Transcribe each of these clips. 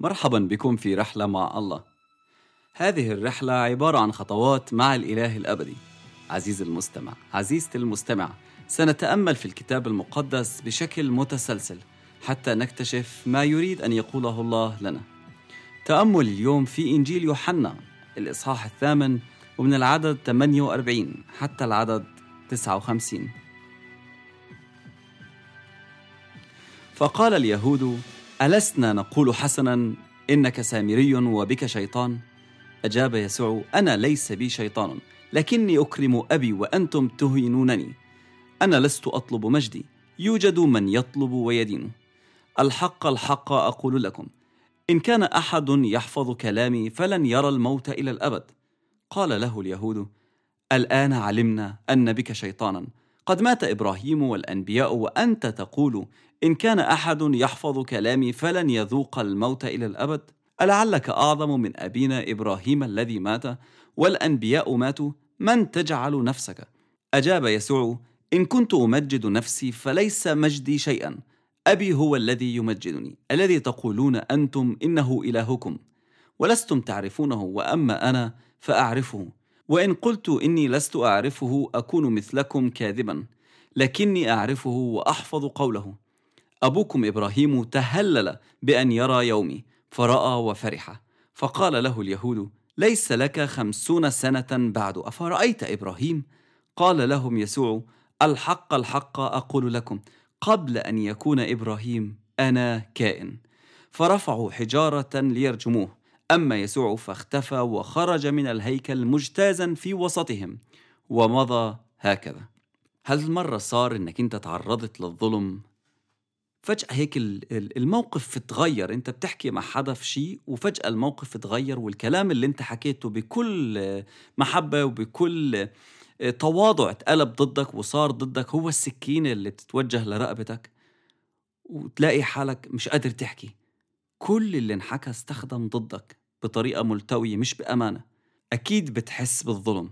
مرحبا بكم في رحلة مع الله. هذه الرحلة عبارة عن خطوات مع الإله الأبدي. عزيز المستمع، عزيزتي المستمع، سنتأمل في الكتاب المقدس بشكل متسلسل حتى نكتشف ما يريد أن يقوله الله لنا. تأمل اليوم في إنجيل يوحنا الإصحاح الثامن ومن العدد 48 حتى العدد 59. فقال اليهود ألسنا نقول حسنا إنك سامري وبك شيطان؟ أجاب يسوع أنا ليس بي شيطان لكني أكرم أبي وأنتم تهينونني. أنا لست أطلب مجدي يوجد من يطلب ويدين. الحق الحق أقول لكم إن كان أحد يحفظ كلامي فلن يرى الموت إلى الأبد. قال له اليهود الآن علمنا أن بك شيطانا. قد مات إبراهيم والأنبياء وأنت تقول إن كان أحد يحفظ كلامي فلن يذوق الموت إلى الأبد؟ ألعلك أعظم من أبينا إبراهيم الذي مات؟ والأنبياء ماتوا من تجعل نفسك؟ أجاب يسوع إن كنت أمجد نفسي فليس مجدي شيئا. أبي هو الذي يمجدني الذي تقولون أنتم إنه إلهكم. ولستم تعرفونه وأما أنا فأعرفه. وإن قلت إني لست أعرفه أكون مثلكم كاذبا. لكني أعرفه وأحفظ قوله. أبوكم إبراهيم تهلل بأن يرى يومي فرأى وفرح. فقال له اليهود ليس لك خمسون سنة بعد أفرأيت إبراهيم؟ قال لهم يسوع الحق الحق أقول لكم قبل أن يكون إبراهيم أنا كائن. فرفعوا حجارة ليرجموه. أما يسوع فاختفى وخرج من الهيكل مجتازا في وسطهم ومضى هكذا. هل مرة صار إنك أنت تعرضت للظلم فجأة هيك الموقف تغير انت بتحكي مع حدا في شيء وفجأة الموقف تغير والكلام اللي انت حكيته بكل محبة وبكل تواضع اتقلب ضدك وصار ضدك هو السكينة اللي بتتوجه لرقبتك وتلاقي حالك مش قادر تحكي. كل اللي انحكى استخدم ضدك بطريقة ملتوية مش بأمانة. أكيد بتحس بالظلم.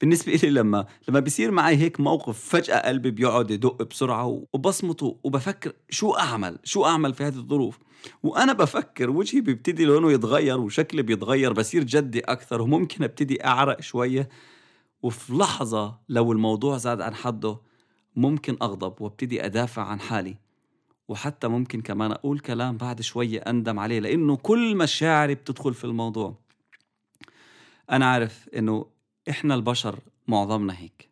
بالنسبة لي لما لما بيصير معي هيك موقف فجأة قلبي بيقعد يدق بسرعة وبصمت وبفكر شو أعمل؟ شو أعمل في هذه الظروف؟ وأنا بفكر وجهي بيبتدي لونه يتغير وشكلي بيتغير بصير جدي أكثر وممكن أبتدي أعرق شوية. وفي لحظة لو الموضوع زاد عن حده ممكن أغضب وأبتدي أدافع عن حالي. وحتى ممكن كمان أقول كلام بعد شوية أندم عليه لأنه كل مشاعري بتدخل في الموضوع. أنا عارف إنه إحنا البشر معظمنا هيك.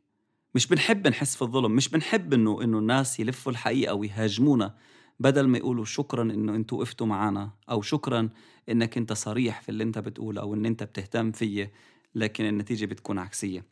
مش بنحب نحس في الظلم مش بنحب إنه إنه الناس يلفوا الحقيقة ويهاجمونا بدل ما يقولوا شكرا إنه أنتوا وقفتوا معنا أو شكرا إنك أنت صريح في اللي أنت بتقوله أو إن أنت بتهتم فيي لكن النتيجة بتكون عكسية.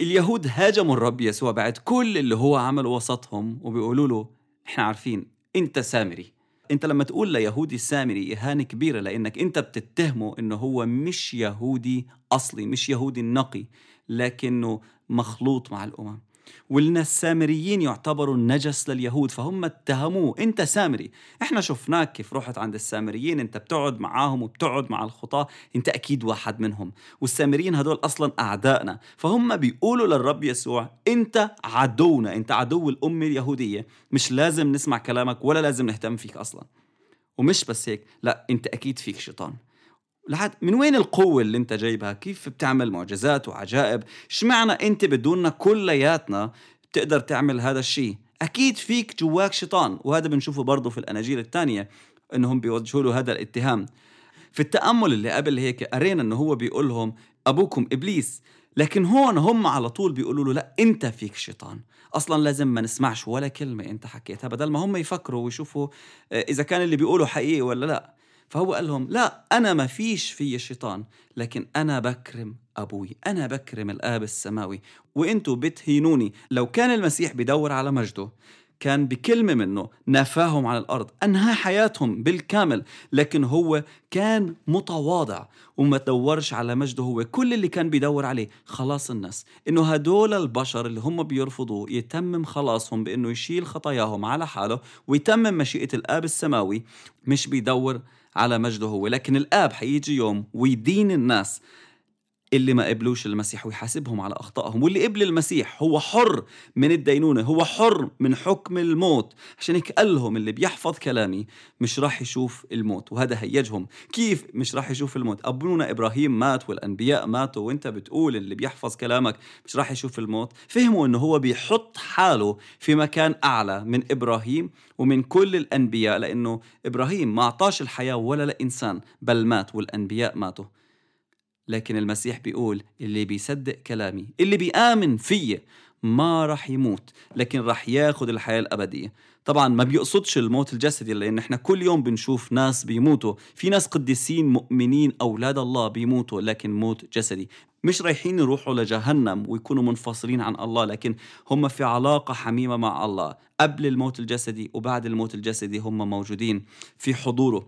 اليهود هاجموا الرب يسوع بعد كل اللي هو عمله وسطهم وبيقولوا له إحنا عارفين أنت سامري. انت لما تقول ليهودي سامري إهانة كبيرة لأنك انت بتتهمه انه هو مش يهودي أصلي مش يهودي نقي لكنه مخلوط مع الأمم. والناس السامريين يعتبروا النجس لليهود فهم اتهموه. انت سامري إحنا شفناك كيف رحت عند السامريين انت بتقعد معاهم وبتقعد مع الخطاة انت أكيد واحد منهم. والسامريين هدول أصلا اعدائنا فهم بيقولوا للرب يسوع انت عدونا انت عدو الأمة اليهودية. مش لازم نسمع كلامك ولا لازم نهتم فيك أصلا. ومش بس هيك لا انت أكيد فيك شيطان. لحد من وين القوة اللي انت جايبها؟ كيف بتعمل معجزات وعجائب؟ اشمعنى انت بدوننا كلياتنا بتقدر تعمل هذا الشيء؟ أكيد فيك جواك شيطان وهذا بنشوفه برضه في الأناجيل الثانية إنهم بيوجهوا له هذا الاتهام. في التأمل اللي قبل هيك قرينا إنه هو بيقول لهم أبوكم إبليس لكن هون هم على طول بيقولوا له لا أنت فيك شيطان أصلا لازم ما نسمعش ولا كلمة أنت حكيتها بدل ما هم يفكروا ويشوفوا إذا كان اللي بيقوله حقيقي ولا لا فهو قال لهم لا أنا ما فيش في شيطان لكن أنا بكرم أبوي أنا بكرم الآب السماوي وإنتوا بتهينوني. لو كان المسيح بدور على مجده كان بكلمة منه نفاهم على الأرض أنهى حياتهم بالكامل لكن هو كان متواضع وما دورش على مجده هو. كل اللي كان بيدور عليه خلاص الناس إنه هدول البشر اللي هم بيرفضوه يتمم خلاصهم بإنه يشيل خطاياهم على حاله ويتمم مشيئة الآب السماوي مش بيدور على مجده. هو لكن الآب حيجي يوم ويدين الناس. اللي ما قبلوش المسيح ويحاسبهم على أخطائهم. واللي قبل المسيح هو حر من الدينونة هو حر من حكم الموت. عشان هيك قال لهم اللي بيحفظ كلامي مش راح يشوف الموت وهذا هيجهم. كيف مش راح يشوف الموت؟ أبونا إبراهيم مات والأنبياء ماتوا وأنت بتقول اللي بيحفظ كلامك مش راح يشوف الموت. فهموا إنه هو بيحط حاله في مكان أعلى من إبراهيم ومن كل الأنبياء لأنه إبراهيم ما أعطاش الحياة ولا لإنسان بل مات والأنبياء ماتوا. لكن المسيح بيقول اللي بيصدق كلامي اللي بيآمن فيه ما رح يموت لكن رح ياخد الحياة الأبدية. طبعا ما بيقصدش الموت الجسدي لأن إحنا كل يوم بنشوف ناس بيموتوا. في ناس قديسين مؤمنين أولاد الله بيموتوا لكن موت جسدي. مش رايحين يروحوا لجهنم ويكونوا منفصلين عن الله لكن هم في علاقة حميمة مع الله. قبل الموت الجسدي وبعد الموت الجسدي هم موجودين في حضوره.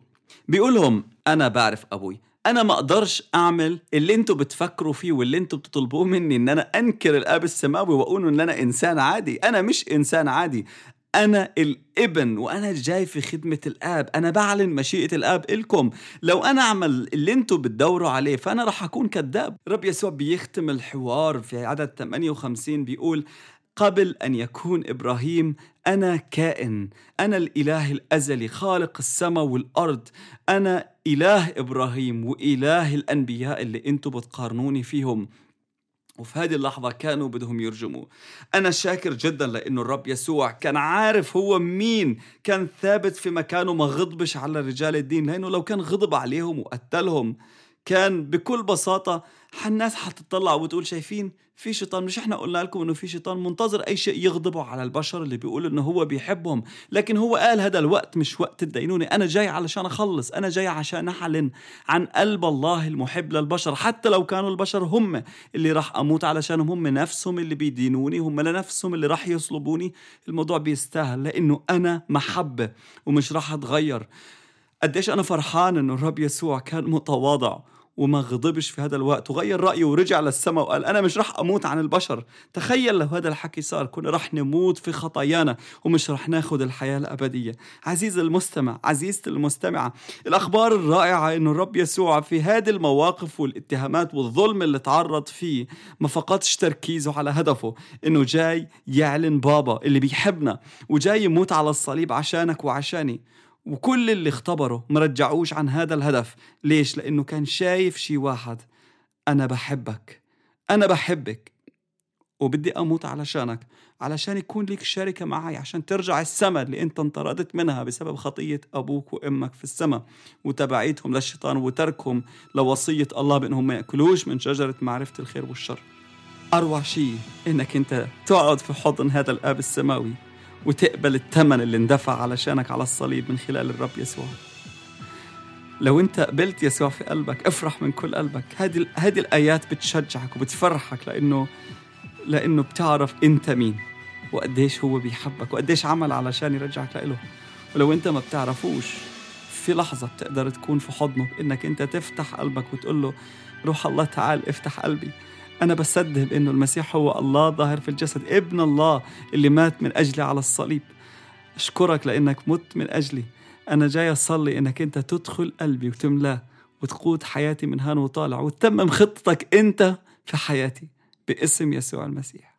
بيقولهم أنا بعرف أبوي أنا ما أقدرش أعمل اللي أنتوا بتفكروا فيه واللي أنتوا بتطلبوه مني إن أنا أنكر الآب السماوي وأقول إن أنا إنسان عادي. أنا مش إنسان عادي. أنا الابن وأنا جاي في خدمة الآب. أنا بعلن مشيئة الآب إلكم. لو أنا أعمل اللي أنتوا بتدوروا عليه فأنا رح أكون كذاب. رب يسوع بيختم الحوار في عدد 58 بيقول قبل أن يكون إبراهيم أنا كائن أنا الإله الأزلي خالق السماء والأرض أنا إله إبراهيم وإله الأنبياء اللي أنتم بتقارنوني فيهم. وفي هذه اللحظة كانوا بدهم يرجموه أنا شاكر جدا لأنه الرب يسوع كان عارف هو مين كان ثابت في مكانه ما غضبش على رجال الدين لأنه لو كان غضب عليهم وقتلهم كان بكل بساطة الناس حتطلع وتقول شايفين في شيطان مش إحنا قلنا لكم إنه في شيطان؟ منتظر أي شيء يغضبوا على البشر اللي بيقول إنه هو بيحبهم. لكن هو قال هذا الوقت مش وقت الدينونة أنا جاي علشان أخلص أنا جاي عشان أعلن عن قلب الله المحب للبشر. حتى لو كانوا البشر هم اللي راح أموت علشانهم هم نفسهم اللي بيدينوني هم لنفسهم اللي راح يصلبوني. الموضوع بيستاهل لأنه أنا محبة ومش راح أتغير. قديش أنا فرحان إنه الرب يسوع كان متواضع. وما غضبش في هذا الوقت وغير رأيه ورجع للسماء وقال أنا مش رح أموت عن البشر. تخيل لو هذا الحكي صار كنا رح نموت في خطايانا ومش رح ناخد الحياة الأبدية. عزيز المستمع عزيزتي المستمعة الأخبار الرائعة أنه الرب يسوع في هذه المواقف والاتهامات والظلم اللي تعرض فيه ما فقدش تركيزه على هدفه أنه جاي يعلن بابا اللي بيحبنا وجاي يموت على الصليب عشانك وعشاني. وكل اللي اختبروا مرجعوش عن هذا الهدف. ليش؟ لأنه كان شايف شي واحد. أنا بحبك. أنا بحبك. وبدي أموت علشانك. علشان يكون لك شركة معي عشان ترجع السماء اللي أنت انطردت منها بسبب خطية أبوك وأمك في السماء. وتبعيتهم للشيطان وتركهم لوصية الله بأنهم ما يأكلوش من شجرة معرفة الخير والشر. أروع شيء إنك أنت تقعد في حضن هذا الآب السماوي. وتقبل الثمن اللي اندفع علشانك على الصليب من خلال الرب يسوع. لو انت قبلت يسوع في قلبك افرح من كل قلبك. هذه هذه الآيات بتشجعك وبتفرحك لأنه لأنه بتعرف أنت مين وقديش هو بيحبك وقديش عمل علشان يرجعك له ولو انت ما بتعرفوش في لحظة بتقدر تكون في حضنه بإنك أنت تفتح قلبك وتقول له روح الله تعال افتح قلبي. أنا بصدق بأنه المسيح هو الله ظاهر في الجسد ابن الله اللي مات من أجلي على الصليب. أشكرك لأنك مت من أجلي. أنا جاي أصلي أنك أنت تدخل قلبي وتملاه وتقود حياتي من هان وطالع وتتمم خطتك أنت في حياتي باسم يسوع المسيح.